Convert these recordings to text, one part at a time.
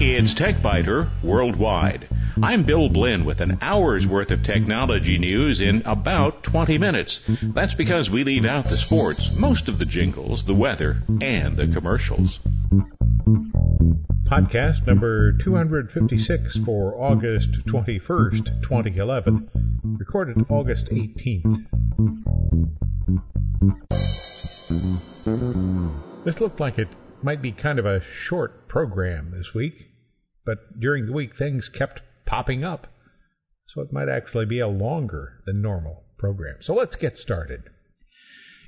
It's TechByter Worldwide. I'm Bill Blinn with an hour's worth of technology news in about 20 minutes. That's because we leave out the sports, most of the jingles, the weather, and the commercials. Podcast number 256 for August 21st, 2011. Recorded August 18th. This looked like it might be kind of a short program this week, but during the week things kept popping up. So it might actually be a longer than normal program. So let's get started.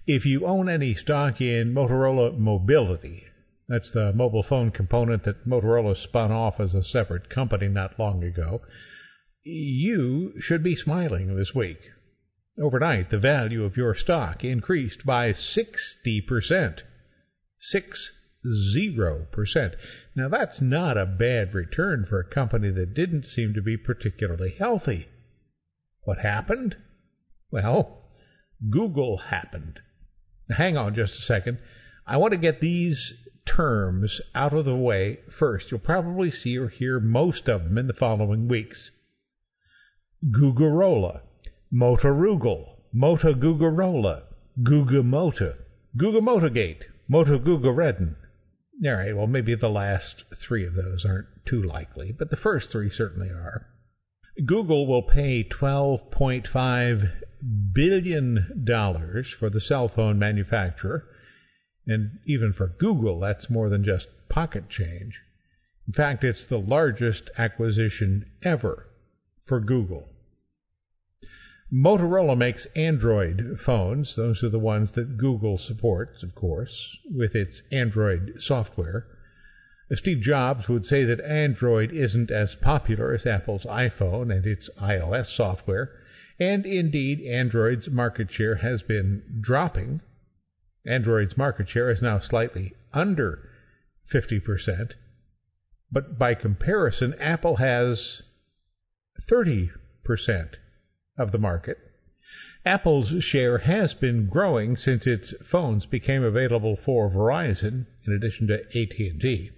If you own any stock in Motorola Mobility, that's the mobile phone component that Motorola spun off as a separate company not long ago, you should be smiling this week. Overnight, the value of your stock increased by 60%. 60%. Now, that's not a bad return for a company that didn't seem to be particularly healthy. What happened? Well, Google happened. Hang on just a second. I want to get these terms out of the way first. You'll probably see or hear most of them in the following weeks. Googlerola, Motoroogle, Motogoogarola, Googamota, Googamotagate, Motogoogaredden. All right, well, maybe the last three of those aren't too likely, but the first three certainly are. Google will pay $12.5 billion for the cell phone manufacturer, and even for Google, that's more than just pocket change. In fact, it's the largest acquisition ever for Google. Motorola makes Android phones. Those are the ones that Google supports, of course, with its Android software. Uh, Steve Jobs would say that Android isn't as popular as Apple's iPhone and its iOS software, and indeed, Android's market share has been dropping. Android's market share is now slightly under 50%, but by comparison, Apple has 30% of the market. Apple's share has been growing since its phones became available for Verizon in addition to AT&T.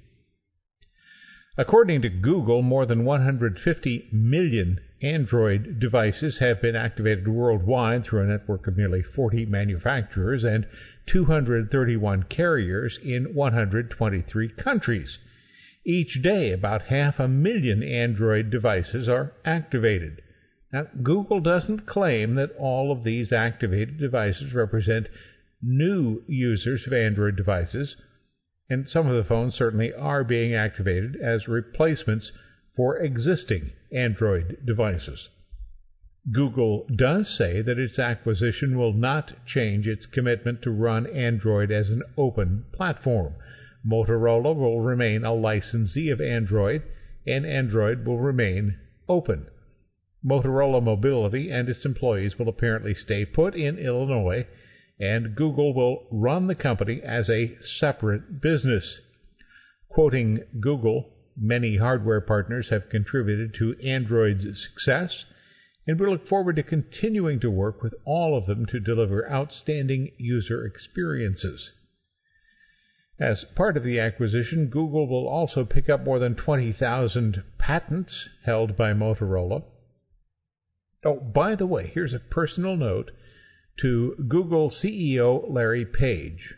According to Google, more than 150 million Android devices have been activated worldwide through a network of nearly 40 manufacturers and 231 carriers in 123 countries. Each day, about half a million Android devices are activated. Now, Google doesn't claim that all of these activated devices represent new users of Android devices, and some of the phones certainly are being activated as replacements for existing Android devices. Google does say that its acquisition will not change its commitment to run Android as an open platform. Motorola will remain a licensee of Android, and Android will remain open. Motorola Mobility and its employees will apparently stay put in Illinois, and Google will run the company as a separate business. Quoting Google, many hardware partners have contributed to Android's success, and we look forward to continuing to work with all of them to deliver outstanding user experiences. As part of the acquisition, Google will also pick up more than 20,000 patents held by Motorola. Oh, by the way, here's a personal note to Google CEO Larry Page.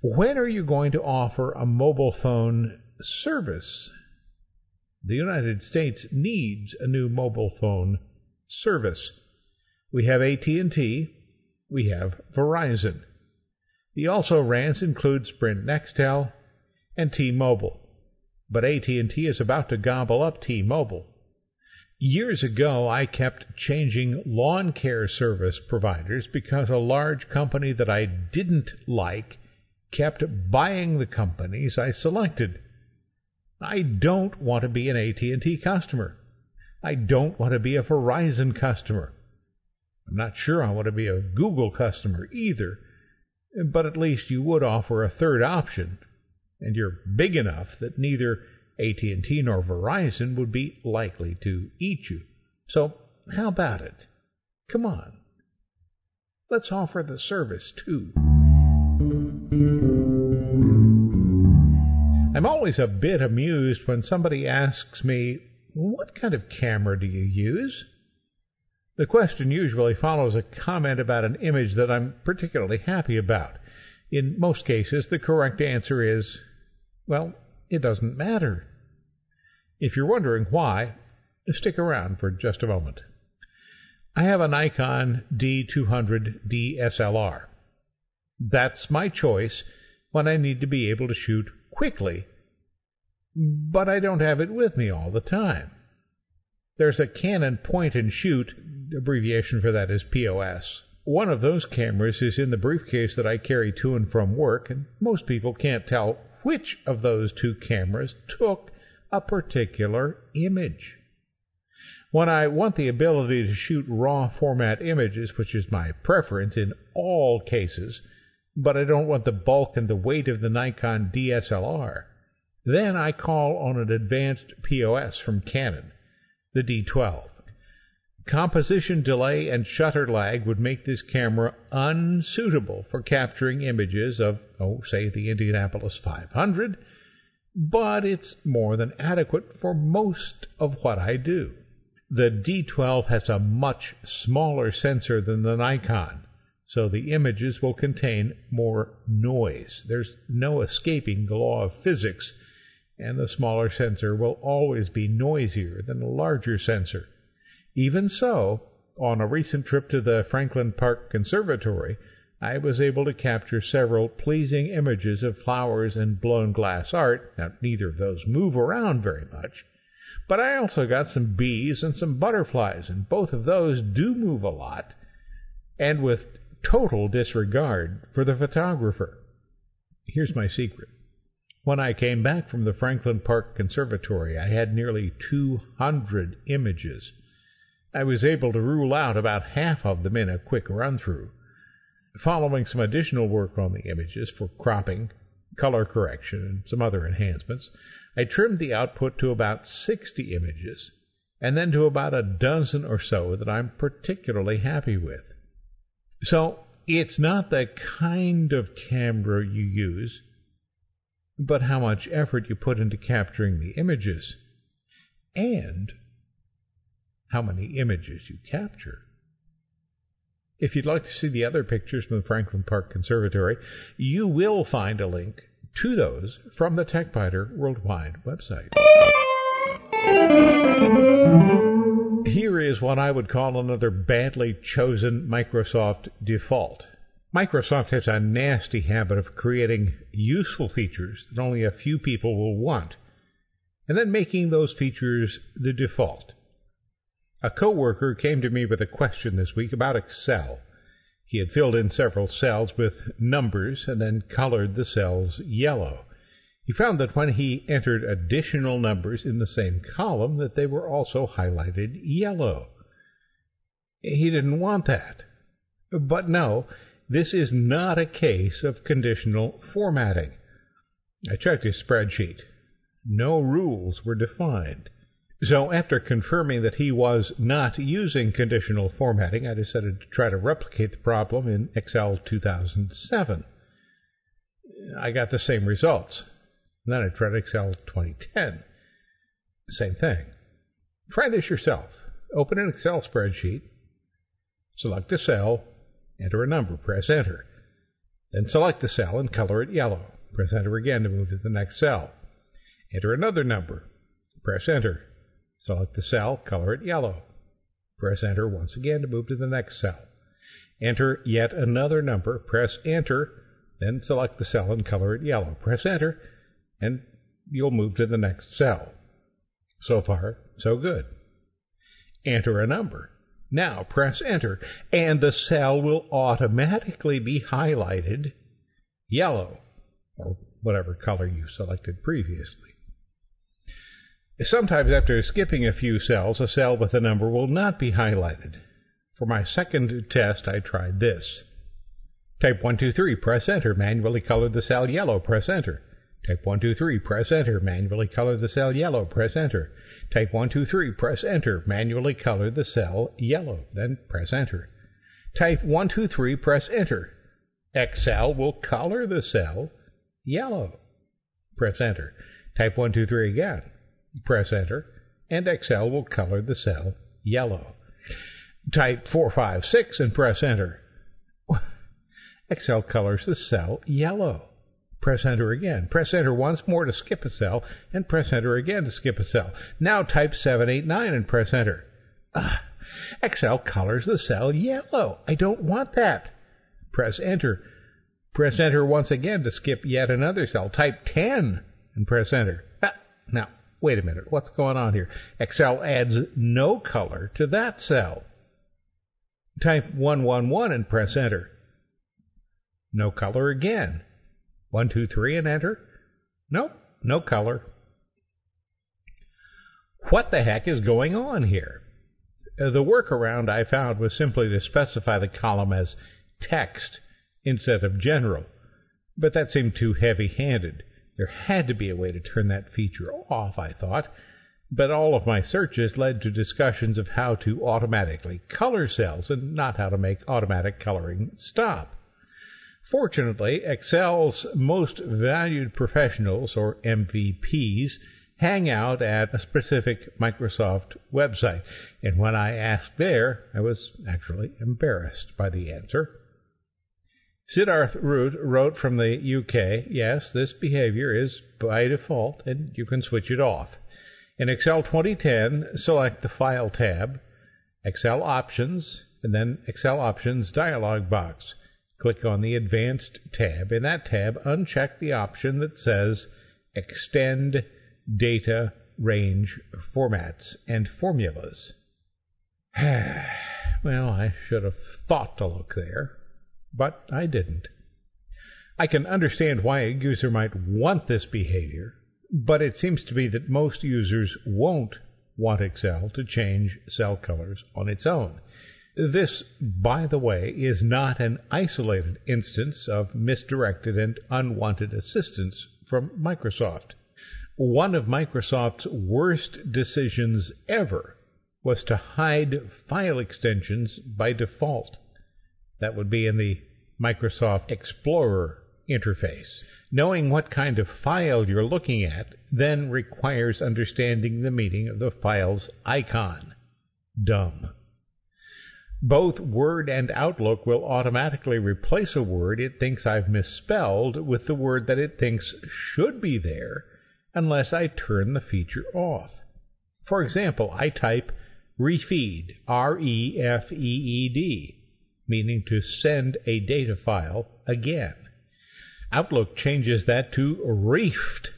When are you going to offer a mobile phone service? The United States needs a new mobile phone service. We have AT&T, we have Verizon. The also rans include Sprint Nextel and T-Mobile. But AT&T is about to gobble up T-Mobile. Years ago, I kept changing lawn care service providers because a large company that I didn't like kept buying the companies I selected. I don't want to be an AT&T customer. I don't want to be a Verizon customer. I'm not sure I want to be a Google customer either, but at least you would offer a third option, and you're big enough that neither AT&T nor Verizon would be likely to eat you. So how about it? Come on. Let's offer the service too. I'm always a bit amused when somebody asks me, What kind of camera do you use? The question usually follows a comment about an image that I'm particularly happy about. In most cases, the correct answer is, Well, it doesn't matter. If you're wondering why, stick around for just a moment. I have a Nikon D200 DSLR. That's my choice when I need to be able to shoot quickly, but I don't have it with me all the time. There's a Canon point and shoot, abbreviation for that is POS. One of those cameras is in the briefcase that I carry to and from work, and most people can't tell which of those two cameras took a particular image. When I want the ability to shoot raw format images, which is my preference in all cases, but I don't want the bulk and the weight of the Nikon DSLR, then I call on an advanced POS from Canon, the G12. Composition delay and shutter lag would make this camera unsuitable for capturing images of, oh, say, the Indianapolis 500, but it's more than adequate for most of what I do. The G12 has a much smaller sensor than the Nikon, so the images will contain more noise. There's no escaping the law of physics, and the smaller sensor will always be noisier than a larger sensor. Even so, on a recent trip to the Franklin Park Conservatory, I was able to capture several pleasing images of flowers and blown glass art. Now, neither of those move around very much, but I also got some bees and some butterflies, and both of those do move a lot, and with total disregard for the photographer. Here's my secret. When I came back from the Franklin Park Conservatory, I had nearly 200 images. I was able to rule out about half of them in a quick run through. Following some additional work on the images for cropping, color correction, and some other enhancements, I trimmed the output to about 60 images, and then to about a dozen or so that I'm particularly happy with. So it's not the kind of camera you use, but how much effort you put into capturing the images, and how many images you capture. If you'd like to see the other pictures from the Franklin Park Conservatory, you will find a link to those from the TechByter Worldwide website. Here is what I would call another badly chosen Microsoft default. Microsoft has a nasty habit of creating useful features that only a few people will want, and then making those features the default. A coworker came to me with a question this week about Excel. He had filled in several cells with numbers and then colored the cells yellow. He found that when he entered additional numbers in the same column that they were also highlighted yellow. He didn't want that. But no, this is not a case of conditional formatting. I checked his spreadsheet. No rules were defined. So after confirming that he was not using conditional formatting, I decided to try to replicate the problem in Excel 2007. I got the same results. then I tried Excel 2010. Same thing. Try this yourself. Open an Excel spreadsheet, select a cell, enter a number, press enter. Then select the cell and color it yellow. Press enter again to move to the next cell. Enter another number. Press enter. Select the cell, color it yellow. Press enter once again to move to the next cell. Enter yet another number, press enter, then select the cell and color it yellow. Press enter, and you'll move to the next cell. So far, so good. Enter a number. Now press enter, and the cell will automatically be highlighted yellow, or whatever color you selected previously. Sometimes after skipping a few cells, a cell with a number will not be highlighted. For my second test, I tried this. Type 123, press enter, manually color the cell yellow, press enter. Type 123, press enter, manually color the cell yellow, press enter. Type 123, press enter, manually color the cell yellow, then press enter. Type 123, press enter. Excel will color the cell yellow. Press enter. Type 123 again. Press enter, and Excel will color the cell yellow. Type 456 and press enter. Excel colors the cell yellow. Press enter again. Press enter once more to skip a cell, and press enter again to skip a cell. Now type 789 and press enter. Ah, Excel colors the cell yellow. I don't want that. Press enter. Press enter once again to skip yet another cell. Type 10 and press enter. Ah, now, wait a minute. What's going on here? Excel adds no color to that cell. Type 111 and press enter. No color again. One, two, three, and enter. Nope, no color. What the heck is going on here? Uh, the workaround I found was simply to specify the column as text instead of general, but that seemed too heavy handed. There had to be a way to turn that feature off, I thought, but all of my searches led to discussions of how to automatically color cells and not how to make automatic coloring stop. Fortunately, Excel's most valued professionals, or MVPs, hang out at a specific Microsoft website. And when I asked there, I was actually embarrassed by the answer. Siddharth Rout wrote from the UK, yes, this behavior is by default and you can switch it off. In Excel 2010, select the File tab, Excel Options, and then Excel Options dialog box. Click on the Advanced tab. In that tab, uncheck the option that says Extend Data Range Formats and Formulas. well, I should have thought to look there, but I didn't. I can understand why a user might want this behavior, but it seems to be that most users won't want Excel to change cell colors on its own. This, by the way, is not an isolated instance of misdirected and unwanted assistance from Microsoft. One of Microsoft's worst decisions ever was to hide file extensions by default. That would be in the Microsoft Explorer interface. Knowing what kind of file you're looking at then requires understanding the meaning of the file's icon. Dumb. Both Word and Outlook will automatically replace a word it thinks I've misspelled with the word that it thinks should be there unless I turn the feature off. For example, I type refeed, R E F E E D, meaning to send a data file again. Outlook changes that to reefed,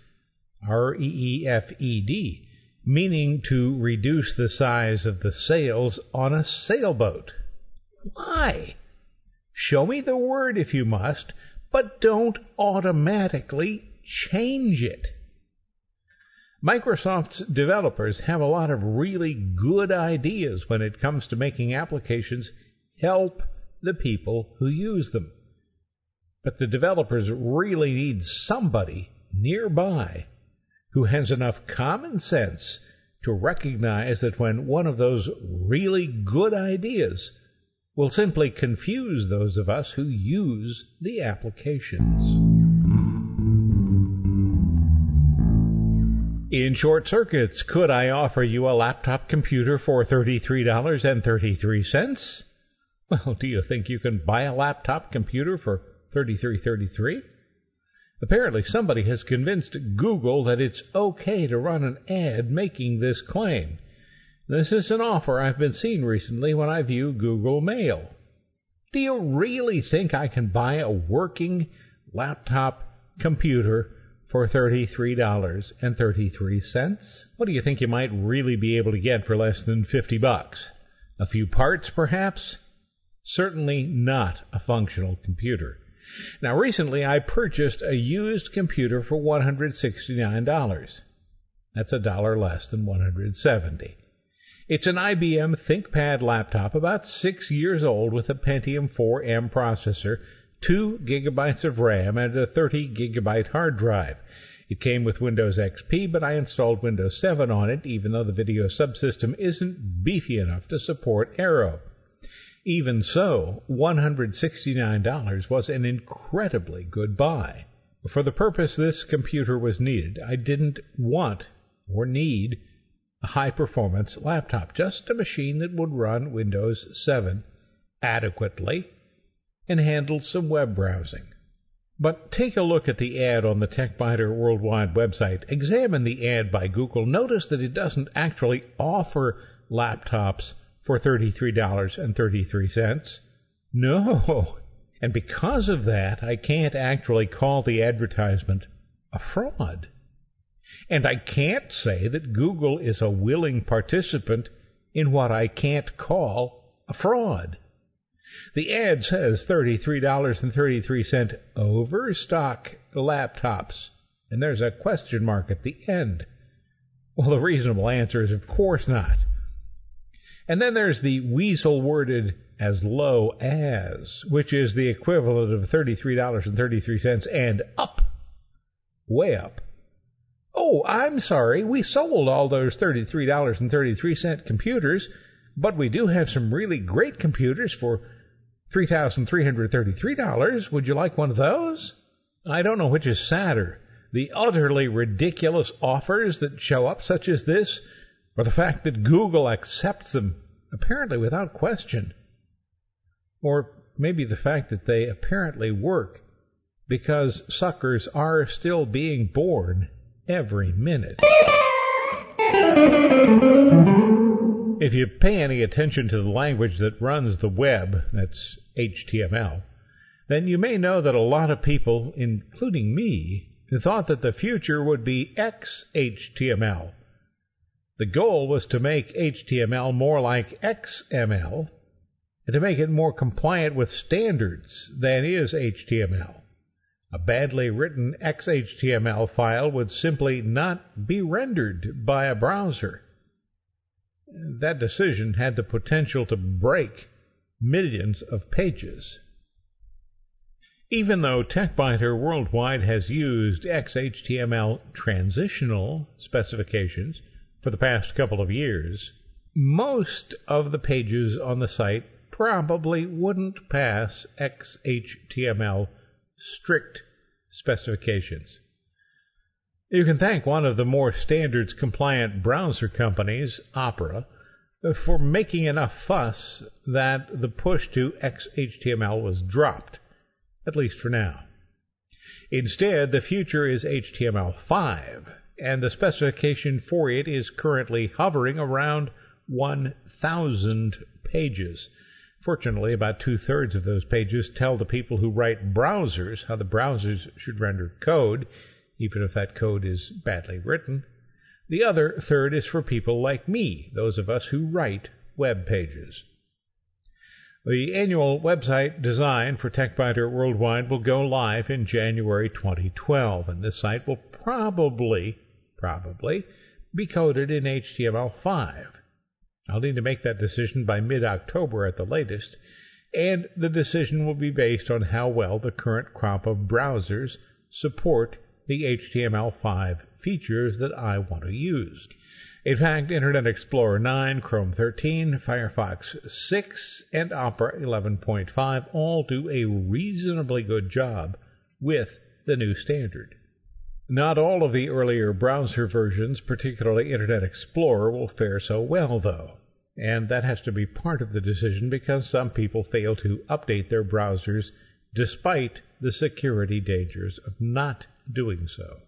R E E F E D, meaning to reduce the size of the sails on a sailboat. Why? Show me the word if you must, but don't automatically change it. Microsoft's developers have a lot of really good ideas when it comes to making applications help the people who use them. But the developers really need somebody nearby who has enough common sense to recognize that when one of those really good ideas will simply confuse those of us who use the applications. In short circuits, could I offer you a laptop computer for $33.33? Well, do you think you can buy a laptop computer for $33.33? Apparently, somebody has convinced Google that it's okay to run an ad making this claim. This is an offer I've been seeing recently when I view Google Mail. Do you really think I can buy a working laptop computer for $33.33? What do you think you might really be able to get for less than 50 bucks? A few parts, perhaps? Certainly not a functional computer. Now, recently I purchased a used computer for $169. That's a dollar less than $170. It's an IBM ThinkPad laptop, about six years old, with a Pentium 4M processor, 2 gigabytes of RAM, and a 30 gigabyte hard drive. It came with Windows XP, but I installed Windows 7 on it, even though the video subsystem isn't beefy enough to support Aero. Even so, $169 was an incredibly good buy. for the purpose this computer was needed. I didn't want or need a high performance laptop, just a machine that would run Windows 7 adequately and handle some web browsing. But take a look at the ad on the TechByter Worldwide website. Examine the ad by Google. Notice that it doesn't actually offer laptops for $33.33. No. And because of that, I can't actually call the advertisement a fraud. And I can't say that Google is a willing participant in what I can't call a fraud. The ad says $33.33 overstock laptops, and there's a question mark at the end. Well, the reasonable answer is of course not. And then there's the weasel worded as low as, which is the equivalent of $33.33 and up, way up. Oh, I'm sorry, we sold all those $33.33 computers, but we do have some really great computers for $3,333. Would you like one of those? I don't know which is sadder the utterly ridiculous offers that show up, such as this, or the fact that Google accepts them apparently without question. Or maybe the fact that they apparently work because suckers are still being born every minute. If you pay any attention to the language that runs the web, that's HTML, then you may know that a lot of people, including me, thought that the future would be XHTML. The goal was to make HTML more like XML and to make it more compliant with standards than is HTML. A badly written XHTML file would simply not be rendered by a browser. That decision had the potential to break millions of pages. Even though TechByter Worldwide has used XHTML transitional specifications for the past couple of years, most of the pages on the site probably wouldn't pass XHTML strict specifications. You can thank one of the more standards compliant browser companies, Opera, for making enough fuss that the push to XHTML was dropped, at least for now. Instead, the future is HTML5, and the specification for it is currently hovering around 1,000 pages. Fortunately, about two thirds of those pages tell the people who write browsers how the browsers should render code, even if that code is badly written. The other third is for people like me, those of us who write web pages. The annual website design for TechByter Worldwide will go live in January 2012, and this site will probably, probably, be coded in HTML5. I'll need to make that decision by mid October at the latest, and the decision will be based on how well the current crop of browsers support the HTML5 features that I want to use. In fact, Internet Explorer 9, Chrome 13, Firefox 6, and Opera 11.5 all do a reasonably good job with the new standard. Not all of the earlier browser versions, particularly Internet Explorer, will fare so well, though. And that has to be part of the decision because some people fail to update their browsers despite the security dangers of not doing so.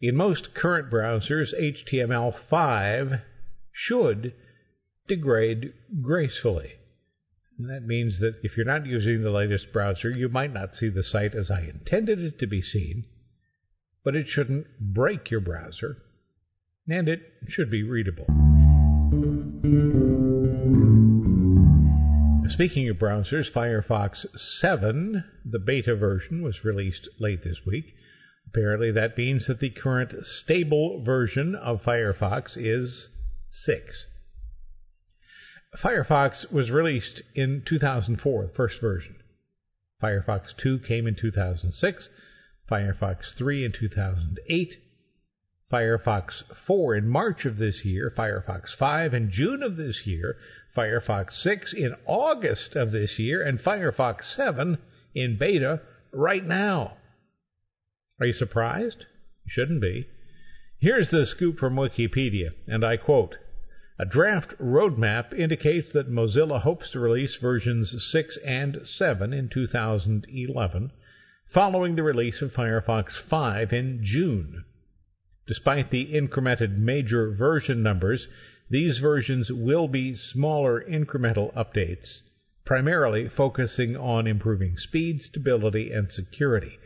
In most current browsers, HTML5 should degrade gracefully. And that means that if you're not using the latest browser, you might not see the site as I intended it to be seen, but it shouldn't break your browser, and it should be readable. Speaking of browsers, Firefox 7, the beta version, was released late this week. Apparently, that means that the current stable version of Firefox is 6. Firefox was released in 2004, the first version. Firefox 2 came in 2006, Firefox 3 in 2008, Firefox 4 in March of this year, Firefox 5 in June of this year, Firefox 6 in August of this year, and Firefox 7 in beta right now. Are you surprised? You shouldn't be. Here's the scoop from Wikipedia, and I quote A draft roadmap indicates that Mozilla hopes to release versions 6 and 7 in 2011, following the release of Firefox 5 in June. Despite the incremented major version numbers, these versions will be smaller incremental updates, primarily focusing on improving speed, stability, and security.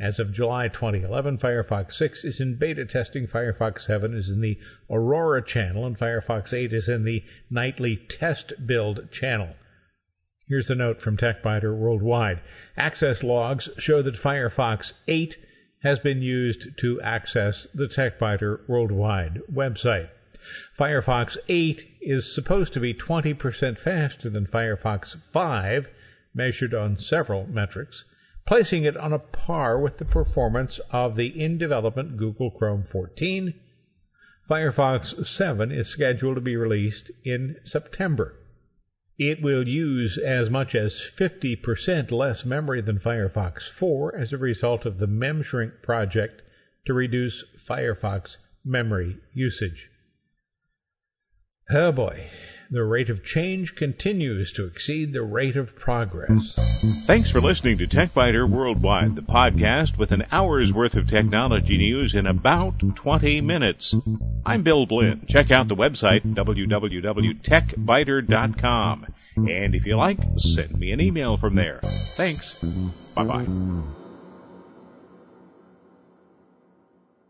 As of July 2011, Firefox 6 is in beta testing, Firefox 7 is in the Aurora channel, and Firefox 8 is in the nightly test build channel. Here's a note from TechByter Worldwide. Access logs show that Firefox 8 has been used to access the TechByter Worldwide website. Firefox 8 is supposed to be 20% faster than Firefox 5, measured on several metrics, placing it on a par with the performance of the in development Google Chrome 14. Firefox 7 is scheduled to be released in September. It will use as much as 50% less memory than Firefox 4 as a result of the MemShrink project to reduce Firefox memory usage. Oh boy, the rate of change continues to exceed the rate of progress. Thanks for listening to TechByter Worldwide, the podcast with an hour's worth of technology news in about 20 minutes. I'm Bill Blinn. Check out the website www.techbyter.com. And if you like, send me an email from there. Thanks. Bye bye.